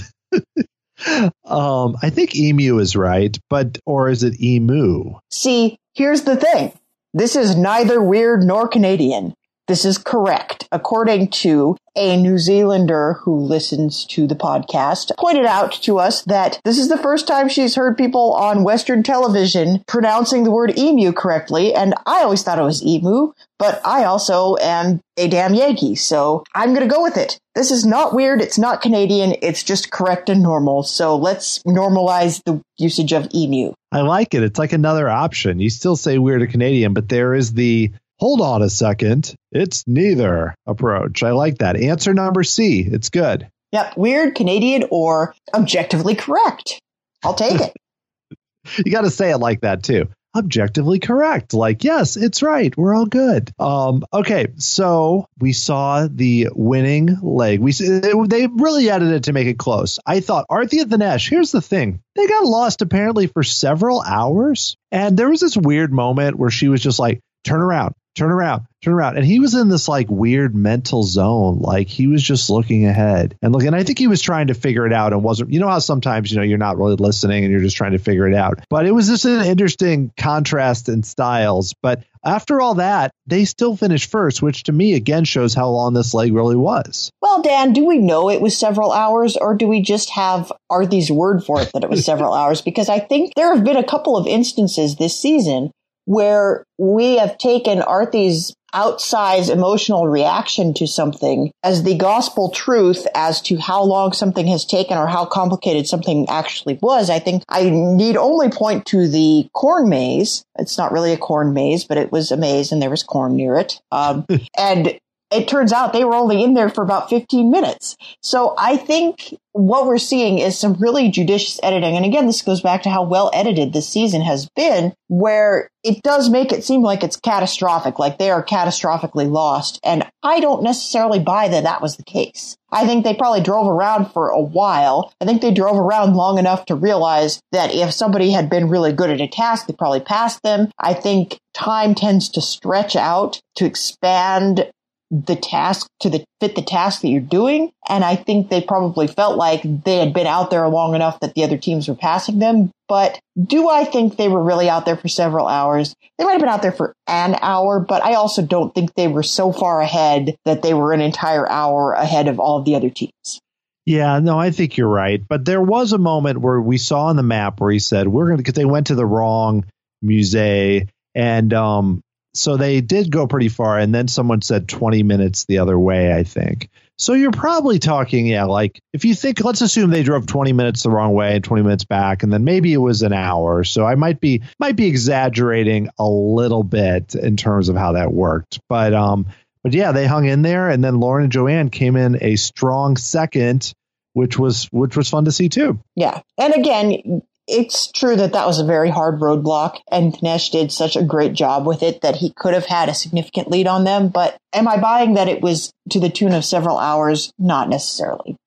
Um, I think emu is right, but or is it emu? See, here's the thing. This is neither weird nor Canadian. This is correct, according to a New Zealander who listens to the podcast, pointed out to us that this is the first time she's heard people on Western television pronouncing the word emu correctly. And I always thought it was emu, but I also am a damn Yankee. So I'm going to go with it. This is not weird. It's not Canadian. It's just correct and normal. So let's normalize the usage of emu. I like it. It's like another option. You still say weird or Canadian, but there is the hold on a second, it's neither approach. I like that. Answer number C. It's good. Yep. Weird, Canadian, or objectively correct. I'll take it. <laughs> <laughs> you got to say it like that too. objectively correct. Like, yes, it's right. We're all good. Um, okay, so we saw the winning leg. We they really added it to make it close. I thought Arthi and Nesh. Here's the thing: they got lost apparently for several hours, and there was this weird moment where she was just like, "Turn around, turn around, turn around. And he was in this like weird mental zone. Like he was just looking ahead and looking. I think he was trying to figure it out and wasn't, you know, how sometimes, you know, you're not really listening and you're just trying to figure it out. But it was just an interesting contrast in styles. But after all that, they still finished first, which to me again shows how long this leg really was. Well, Dan, do we know it was several hours or do we just have Arthi's word for it that it was several <laughs> hours? Because I think there have been a couple of instances this season where we have taken Arthi's outsized emotional reaction to something as the gospel truth as to how long something has taken or how complicated something actually was. I think I need only point to the corn maze. It's not really a corn maze, but it was a maze and there was corn near it. Um, <laughs> and it turns out they were only in there for about 15 minutes. So I think what we're seeing is some really judicious editing. And again, this goes back to how well edited this season has been, where it does make it seem like it's catastrophic, like they are catastrophically lost. And I don't necessarily buy that that was the case. I think they probably drove around for a while. I think they drove around long enough to realize that if somebody had been really good at a task, they probably passed them. I think time tends to stretch out to expand the task to the fit the task that you're doing. And I think they probably felt like they had been out there long enough that the other teams were passing them. But do I think they were really out there for several hours? They might have been out there for an hour, but I also don't think they were so far ahead that they were an entire hour ahead of all of the other teams. Yeah, no, I think you're right. But there was a moment where we saw on the map where he said, we're going to, because they went to the wrong musée. And um, so they did go pretty far, and then someone said 20 minutes the other way, I think. So you're probably talking, yeah, like if you think, let's assume they drove 20 minutes the wrong way and 20 minutes back, and then maybe it was an hour. So I might be might be exaggerating a little bit in terms of how that worked, but um, but yeah, they hung in there, and then Lauren and Joanne came in a strong second, which was which was fun to see too. Yeah, and again, it's true that that was a very hard roadblock and Nesh did such a great job with it that he could have had a significant lead on them. But am I buying that it was to the tune of several hours? Not necessarily.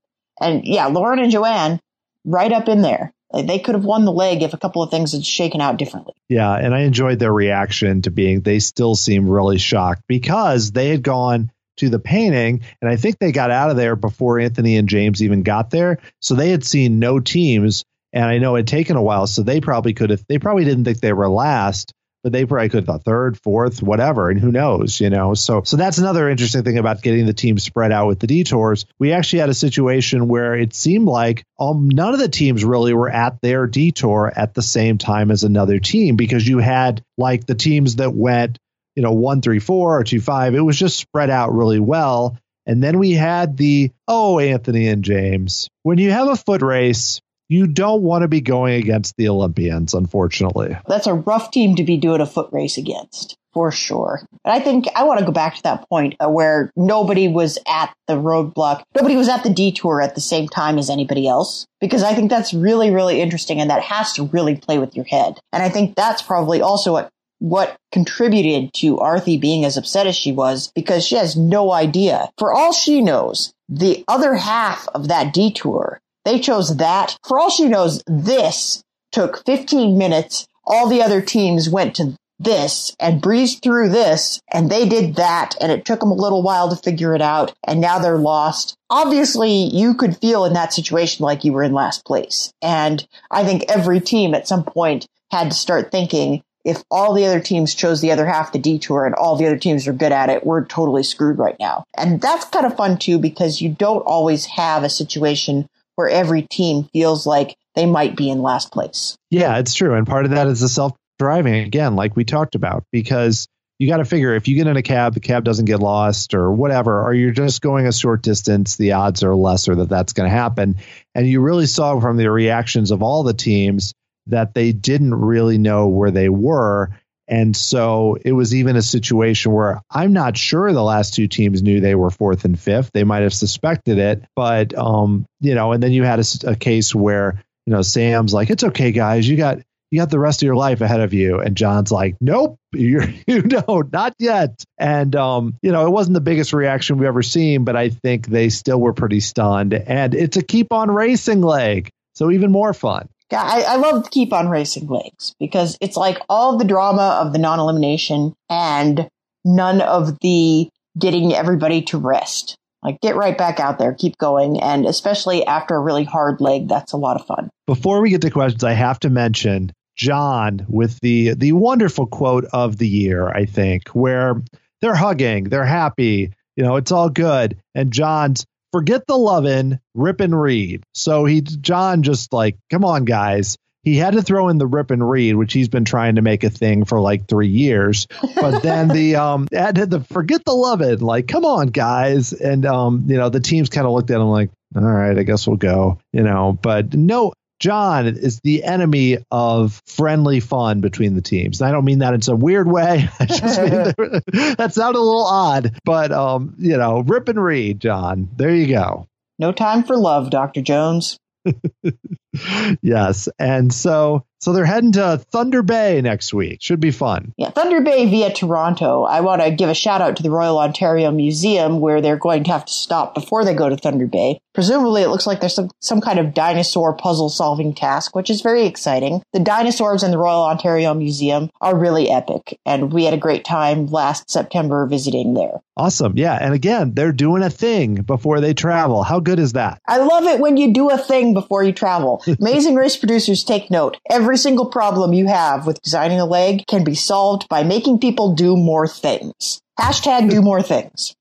And yeah, Lauren and Joanne right up in there. They could have won the leg if a couple of things had shaken out differently. Yeah, and I enjoyed their reaction to being they still seem really shocked because they had gone to the painting and I think they got out of there before Anthony and James even got there. So they had seen no teams and I know it had taken a while, so they probably could have. They probably didn't think they were last, but they probably could have thought third, fourth, whatever, and who knows, you know. So, so that's another interesting thing about getting the team spread out with the detours. We actually had a situation where it seemed like um, none of the teams really were at their detour at the same time as another team because you had like the teams that went, you know, one, three, four, or two, five. It was just spread out really well. And then we had the, oh, Anthony and James. When you have a foot race, you don't want to be going against the Olympians, unfortunately. That's a rough team to be doing a foot race against, for sure. And I think I want to go back to that point uh, where nobody was at the roadblock, nobody was at the detour at the same time as anybody else, because I think that's really, really interesting and that has to really play with your head. And I think that's probably also what what contributed to Arthi being as upset as she was because she has no idea. For all she knows, the other half of that detour they chose that. For all she knows, this took 15 minutes. All the other teams went to this and breezed through this and they did that and it took them a little while to figure it out and now they're lost. Obviously, you could feel in that situation like you were in last place. And I think every team at some point had to start thinking, if all the other teams chose the other half the detour and all the other teams are good at it, we're totally screwed right now. And that's kind of fun too because you don't always have a situation where every team feels like they might be in last place. Yeah, it's true. And part of that is the self driving, again, like we talked about, because you got to figure if you get in a cab, the cab doesn't get lost or whatever, or you're just going a short distance, the odds are lesser that that's going to happen. And you really saw from the reactions of all the teams that they didn't really know where they were. And so it was even a situation where I'm not sure the last two teams knew they were fourth and fifth. They might have suspected it, but um, you know, and then you had a, a case where you know Sam's like, "It's okay, guys. You got you got the rest of your life ahead of you. And Jon's like, nope, <laughs> you're, you know, not yet. And, um, you know, it wasn't the biggest reaction we've ever seen, but I think they still were pretty stunned. And it's a keep on racing leg. So even more fun. Yeah, I, I love to keep on racing legs because it's like all the drama of the non elimination and none of the getting everybody to rest. Like get right back out there, keep going. And especially after a really hard leg, that's a lot of fun. Before we get to questions, I have to mention Jon with the the wonderful quote of the year, I think, where they're hugging, they're happy, you know, it's all good. And Jon's forget the lovin', rip and read. So he Jon just like, come on, guys he had to throw in the rip and read, which he's been trying to make a thing for like three years. But then the <laughs> um had the forget the love it, like, come on, guys. And um, you know, the teams kind of looked at him like, all right, I guess we'll go, you know. But no, Jon is the enemy of friendly fun between the teams. And I don't mean that in some weird way. <laughs> I just mean <laughs> that, sounded a little odd, but um, you know, rip and read, Jon. There you go. No time for love, Dr. Jones. <laughs> <laughs> yes. And so so they're heading to Thunder Bay next week. Should be fun. Yeah, Thunder Bay via Toronto. I want to give a shout out to the Royal Ontario Museum where they're going to have to stop before they go to Thunder Bay. Presumably, it looks like there's some, some kind of dinosaur puzzle solving task, which is very exciting. The dinosaurs in the Royal Ontario Museum are really epic, and we had a great time last September visiting there. Awesome. Yeah. And again, they're doing a thing before they travel. How good is that? I love it when you do a thing before you travel. Amazing Race producers take note. Every single problem you have with designing a leg can be solved by making people do more things. Hashtag do more things.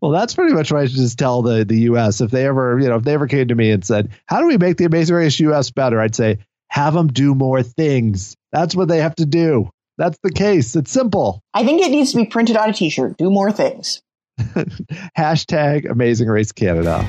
Well, that's pretty much what I should just tell the, the US. If they ever, you know, if they ever came to me and said, how do we make the Amazing Race US better? I'd say, have them do more things. That's what they have to do. That's the case. It's simple. I think it needs to be printed on a t-shirt. Do more things. <laughs> Hashtag Amazing Race Canada.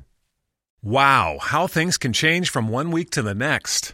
Wow, how things can change from one week to the next.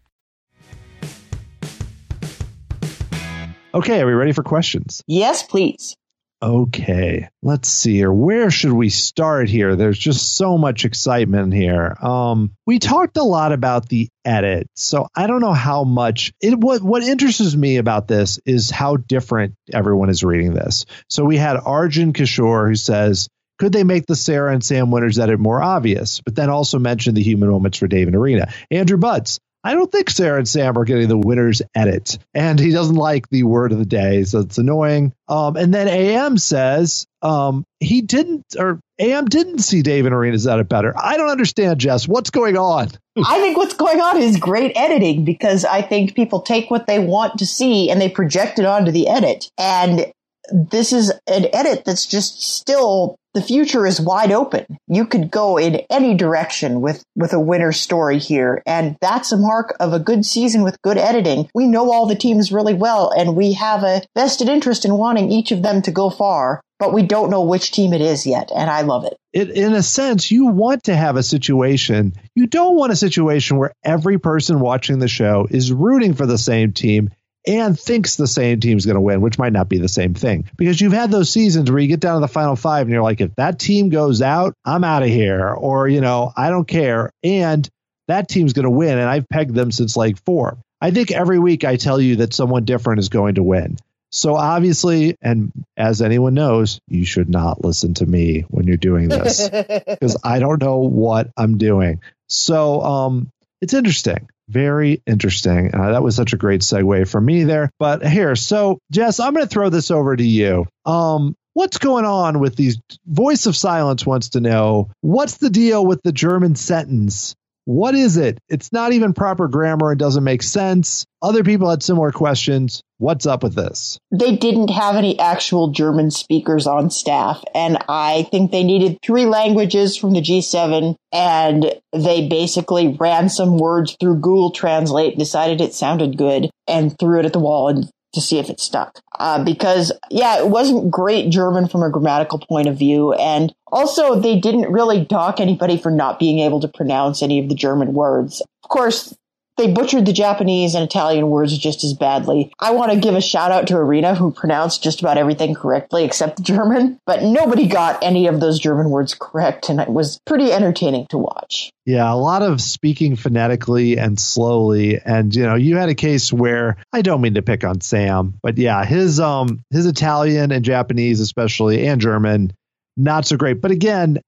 Okay, are we ready for questions? Yes, please. Okay, let's see here. Where should we start here? There's just so much excitement here. Um, we talked a lot about the edit, so I don't know how much. It what what interests me about this is how different everyone is reading this. So we had Arjun Kishore who says, could they make the Sarah and Sam Winters edit more obvious? But then also mention the human moments for Dave and Irina. Andrew Butts, I don't think Sarah and Sam are getting the winner's edit. And he doesn't like the word of the day, so it's annoying. Um, and then AM says um, he didn't, or AM didn't see Dave and Irina's edit better. I don't understand, Jess. What's going on? <laughs> I think what's going on is great editing because I think people take what they want to see and they project it onto the edit. And this is an edit that's just still the future is wide open. You could go in any direction with, with a winner story here. And that's a mark of a good season with good editing. We know all the teams really well and we have a vested interest in wanting each of them to go far, but we don't know which team it is yet. And I love it. it in a sense, you want to have a situation. You don't want a situation where every person watching the show is rooting for the same team and thinks the same team's going to win, which might not be the same thing. Because you've had those seasons where you get down to the final five and you're like, if that team goes out, I'm out of here. Or, you know, I don't care. And that team's going to win. And I've pegged them since like four. I think every week I tell you that someone different is going to win. So obviously, and as anyone knows, you should not listen to me when you're doing this <laughs> because I don't know what I'm doing. So um, it's interesting. Very interesting. Uh, that was such a great segue for me there. But here, so Jess, I'm going to throw this over to you. Um, what's going on with these? Voice of Silence wants to know what's the deal with the German sentence what is it? It's not even proper grammar It doesn't make sense. Other people had similar questions. What's up with this? They didn't have any actual German speakers on staff, and I think they needed three languages from the G7, and they basically ran some words through Google Translate, decided it sounded good, and threw it at the wall and to see if it stuck. Uh, because, yeah, it wasn't great German from a grammatical point of view. And also, they didn't really dock anybody for not being able to pronounce any of the German words. Of course, they butchered the Japanese and Italian words just as badly. I want to give a shout out to Irina, who pronounced just about everything correctly except the German, but nobody got any of those German words correct, and it was pretty entertaining to watch. Yeah, a lot of speaking phonetically and slowly. And you know, you had a case where I don't mean to pick on Sam, but yeah, his um his Italian and Japanese especially and German not so great. But again,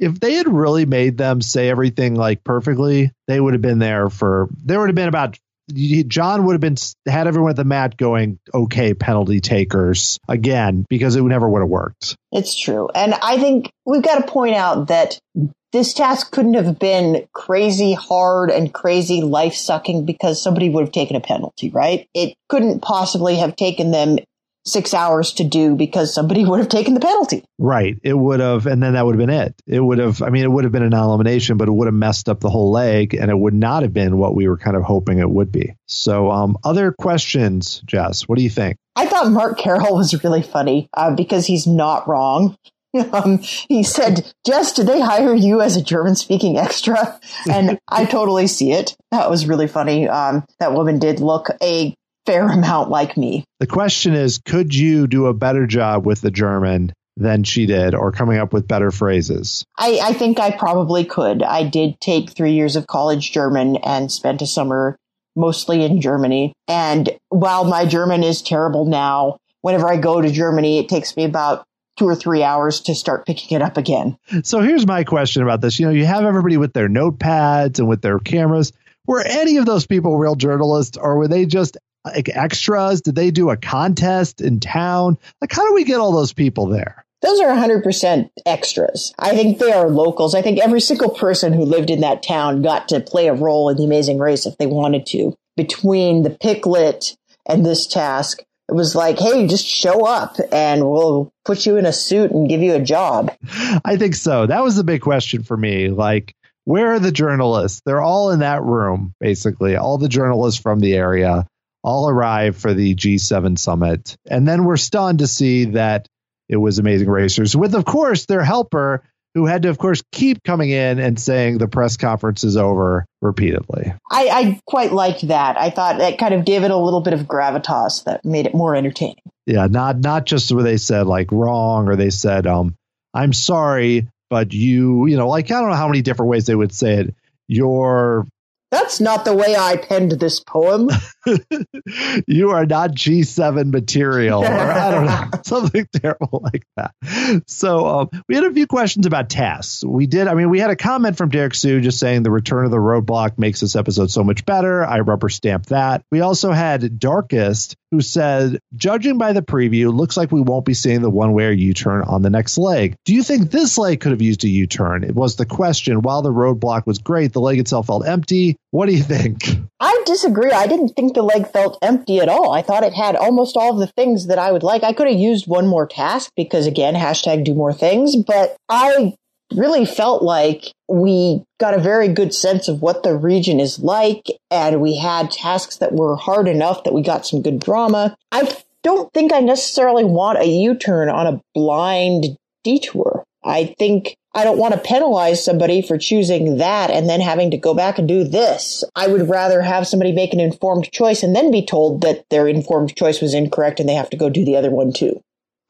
if they had really made them say everything like perfectly, they would have been there for. There would have been about. Jon would have been had everyone at the mat going, okay, penalty takers again because it never would have worked. It's true, and I think we've got to point out that this task couldn't have been crazy hard and crazy life sucking because somebody would have taken a penalty, right? It couldn't possibly have taken them six hours to do because somebody <laughs> would have taken the penalty. Right. It would have, and then that would have been it. It would have, I mean, it would have been an elimination, but it would have messed up the whole leg and it would not have been what we were kind of hoping it would be. So, um, other questions, Jess, what do you think? I thought Mark Carroll was really funny uh, because he's not wrong. <laughs> Um, he said, Jess, did they hire you as a German speaking extra? <laughs> And I totally see it. That was really funny. Um, that woman did look a fair amount like me. The question is could you do a better job with the German than she did or coming up with better phrases? I, I think I probably could. I did take three years of college German and spent a summer mostly in Germany. And while my German is terrible now, whenever I go to Germany, it takes me about two or three hours to start picking it up again. So here's my question about this. You know, you have everybody with their notepads and with their cameras. Were any of those people real journalists or were they just like extras? Did they do a contest in town? Like, how do we get all those people there? Those are 100% extras. I think they are locals. I think every single person who lived in that town got to play a role in the amazing race if they wanted to. Between the Piclet and this task, it was like, hey, just show up and we'll put you in a suit and give you a job. I think so. That was the big question for me. Like, where are the journalists? They're all in that room, basically, all the journalists from the area all arrive for the G7 summit. And then we're stunned to see that it was Amazing Racers, with, of course, their helper, who had to, of course, keep coming in and saying the press conference is over repeatedly. I, I quite liked that. I thought that kind of gave it a little bit of gravitas that made it more entertaining. Yeah, not not just where they said like wrong or they said um I'm sorry, but you you know like I don't know how many different ways they would say it. Your that's not the way I penned this poem. <laughs> you are not G7 material, or I don't know, <laughs> something terrible like that. So um, we had a few questions about tasks. We did, I mean, we had a comment from Derek Sue just saying the return of the roadblock makes this episode so much better. I rubber stamped that. We also had Darkest who said, judging by the preview, looks like we won't be seeing the one way U turn on the next leg. Do you think this leg could have used a U turn? It was the question. While the roadblock was great, the leg itself felt empty. What do you think? I disagree. I didn't think the leg felt empty at all. I thought it had almost all the things that I would like. I could have used one more task because, again, hashtag do more things, but I really felt like we got a very good sense of what the region is like and we had tasks that were hard enough that we got some good drama. I don't think I necessarily want a U-turn on a blind detour. I think I don't want to penalize somebody for choosing that and then having to go back and do this. I would rather have somebody make an informed choice and then be told that their informed choice was incorrect and they have to go do the other one too.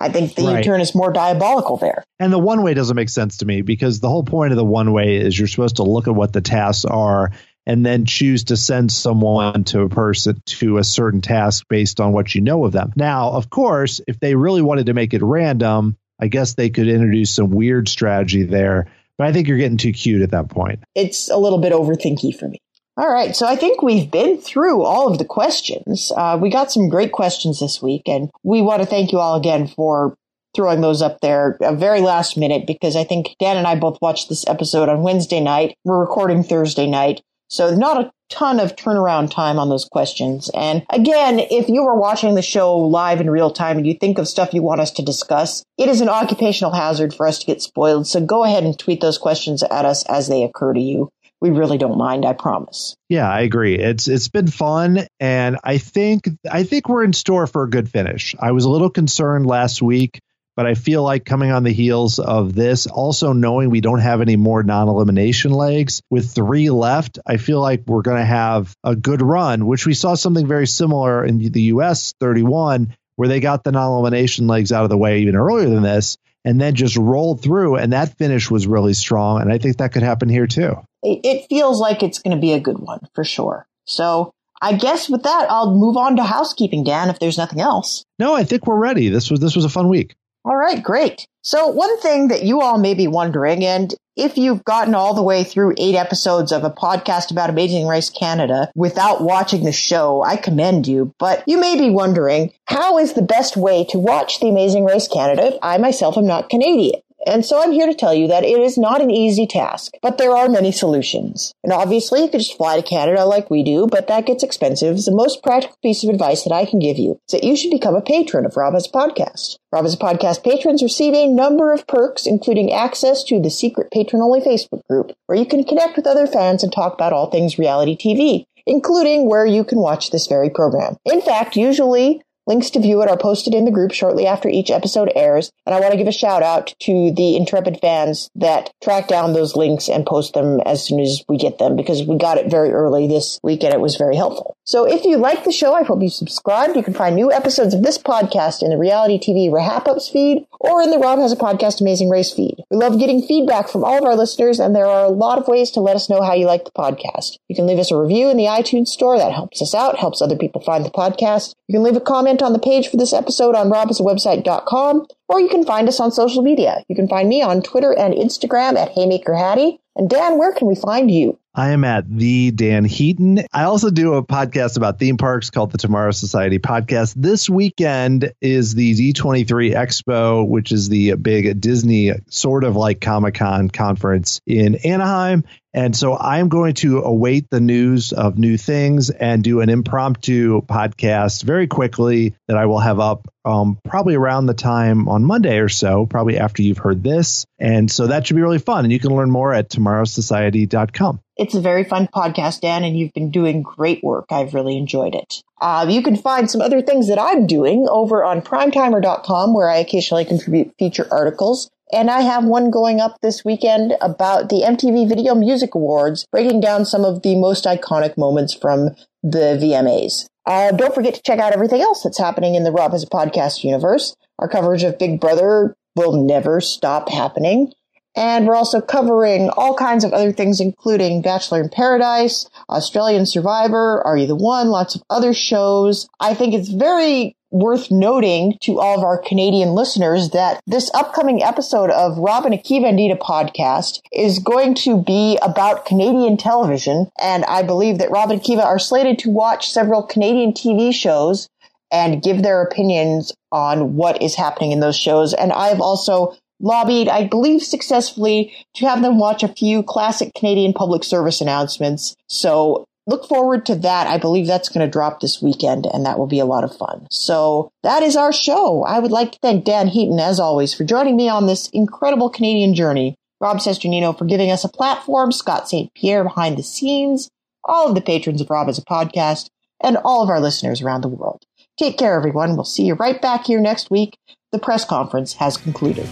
I think the right. U-turn is more diabolical there. And the one way doesn't make sense to me because the whole point of the one way is you're supposed to look at what the tasks are and then choose to send someone to a person to a certain task based on what you know of them. Now, of course, if they really wanted to make it random, I guess they could introduce some weird strategy there. But I think you're getting too cute at that point. It's a little bit overthinky for me. All right, so I think we've been through all of the questions. Uh, we got some great questions this week, and we want to thank you all again for throwing those up there a very last minute because I think Dan and I both watched this episode on Wednesday night. We're recording Thursday night. So not a ton of turnaround time on those questions. And again, if you are watching the show live in real time and you think of stuff you want us to discuss, it is an occupational hazard for us to get spoiled. So go ahead and tweet those questions at us as they occur to you. We really don't mind, I promise. Yeah, I agree. It's it's been fun and I think I think we're in store for a good finish. I was a little concerned last week but I feel like coming on the heels of this, also knowing we don't have any more non elimination legs with three left, I feel like we're going to have a good run, which we saw something very similar in the US 31, where they got the non elimination legs out of the way even earlier than this and then just rolled through. And that finish was really strong. And I think that could happen here too. It feels like it's going to be a good one for sure. So I guess with that, I'll move on to housekeeping, Dan, if there's nothing else. No, I think we're ready. This was this was a fun week. All right, great. So one thing that you all may be wondering, and if you've gotten all the way through eight episodes of a podcast about Amazing Race Canada without watching the show, I commend you. But you may be wondering, how is the best way to watch the Amazing Race Canada if I myself am not Canadian? And so I'm here to tell you that it is not an easy task, but there are many solutions. And obviously you could just fly to Canada like we do, but that gets expensive. The most practical piece of advice that I can give you is that you should become a patron of Rob Has a Podcast. Rob Has a Podcast patrons receive a number of perks, including access to the secret patron only Facebook group, where you can connect with other fans and talk about all things reality TV including where you can watch this very program. In fact, usually Links to view it are posted in the group shortly after each episode airs, and I want to give a shout out to the intrepid fans that track down those links and post them as soon as we get them because we got it very early this week and it was very helpful. So if you like the show, I hope you subscribe. You can find new episodes of this podcast in the Reality TV RHAPups feed or in the Rob Has a Podcast Amazing Race feed. We love getting feedback from all of our listeners, and there are a lot of ways to let us know how you like the podcast. You can leave us a review in the iTunes store. That helps us out, helps other people find the podcast. You can leave a comment on the page for this episode on robhasawebsite.com, or you can find us on social media. You can find me on Twitter and Instagram at Haymaker Hattie. And Dan, where can we find you? I am at the Dan Heaton. I also do a podcast about theme parks called the Tomorrow Society podcast. This weekend is the D23 Expo, which is the big Disney sort of like Comic Con conference in Anaheim. And so I'm going to await the news of new things and do an impromptu podcast very quickly that I will have up um, probably around the time on Monday or so, probably after you've heard this. And so that should be really fun. And you can learn more at tomorrowsociety.com. It's a very fun podcast, Dan, and you've been doing great work. I've really enjoyed it. Uh, you can find some other things that I'm doing over on primetimer.com, where I occasionally contribute feature articles. And I have one going up this weekend about the MTV Video Music Awards, breaking down some of the most iconic moments from the VMAs. Uh, don't forget to check out everything else that's happening in the Rob Has a Podcast universe. Our coverage of Big Brother will never stop happening. And we're also covering all kinds of other things, including Bachelor in Paradise, Australian Survivor, Are You the One, lots of other shows. I think it's very worth noting to all of our Canadian listeners that this upcoming episode of Rob and Akiva Anita podcast is going to be about Canadian television. And I believe that Rob and Akiva are slated to watch several Canadian TV shows and give their opinions on what is happening in those shows. And I've also lobbied, I believe successfully, to have them watch a few classic Canadian public service announcements. So look forward to that. I believe that's going to drop this weekend and that will be a lot of fun. So that is our show. I would like to thank Dan Heaton, as always, for joining me on this incredible Canadian journey. Rob Cesternino for giving us a platform, Scott St. Pierre behind the scenes, all of the patrons of Rob Has a Podcast, and all of our listeners around the world. Take care, everyone. We'll see you right back here next week. The press conference has concluded.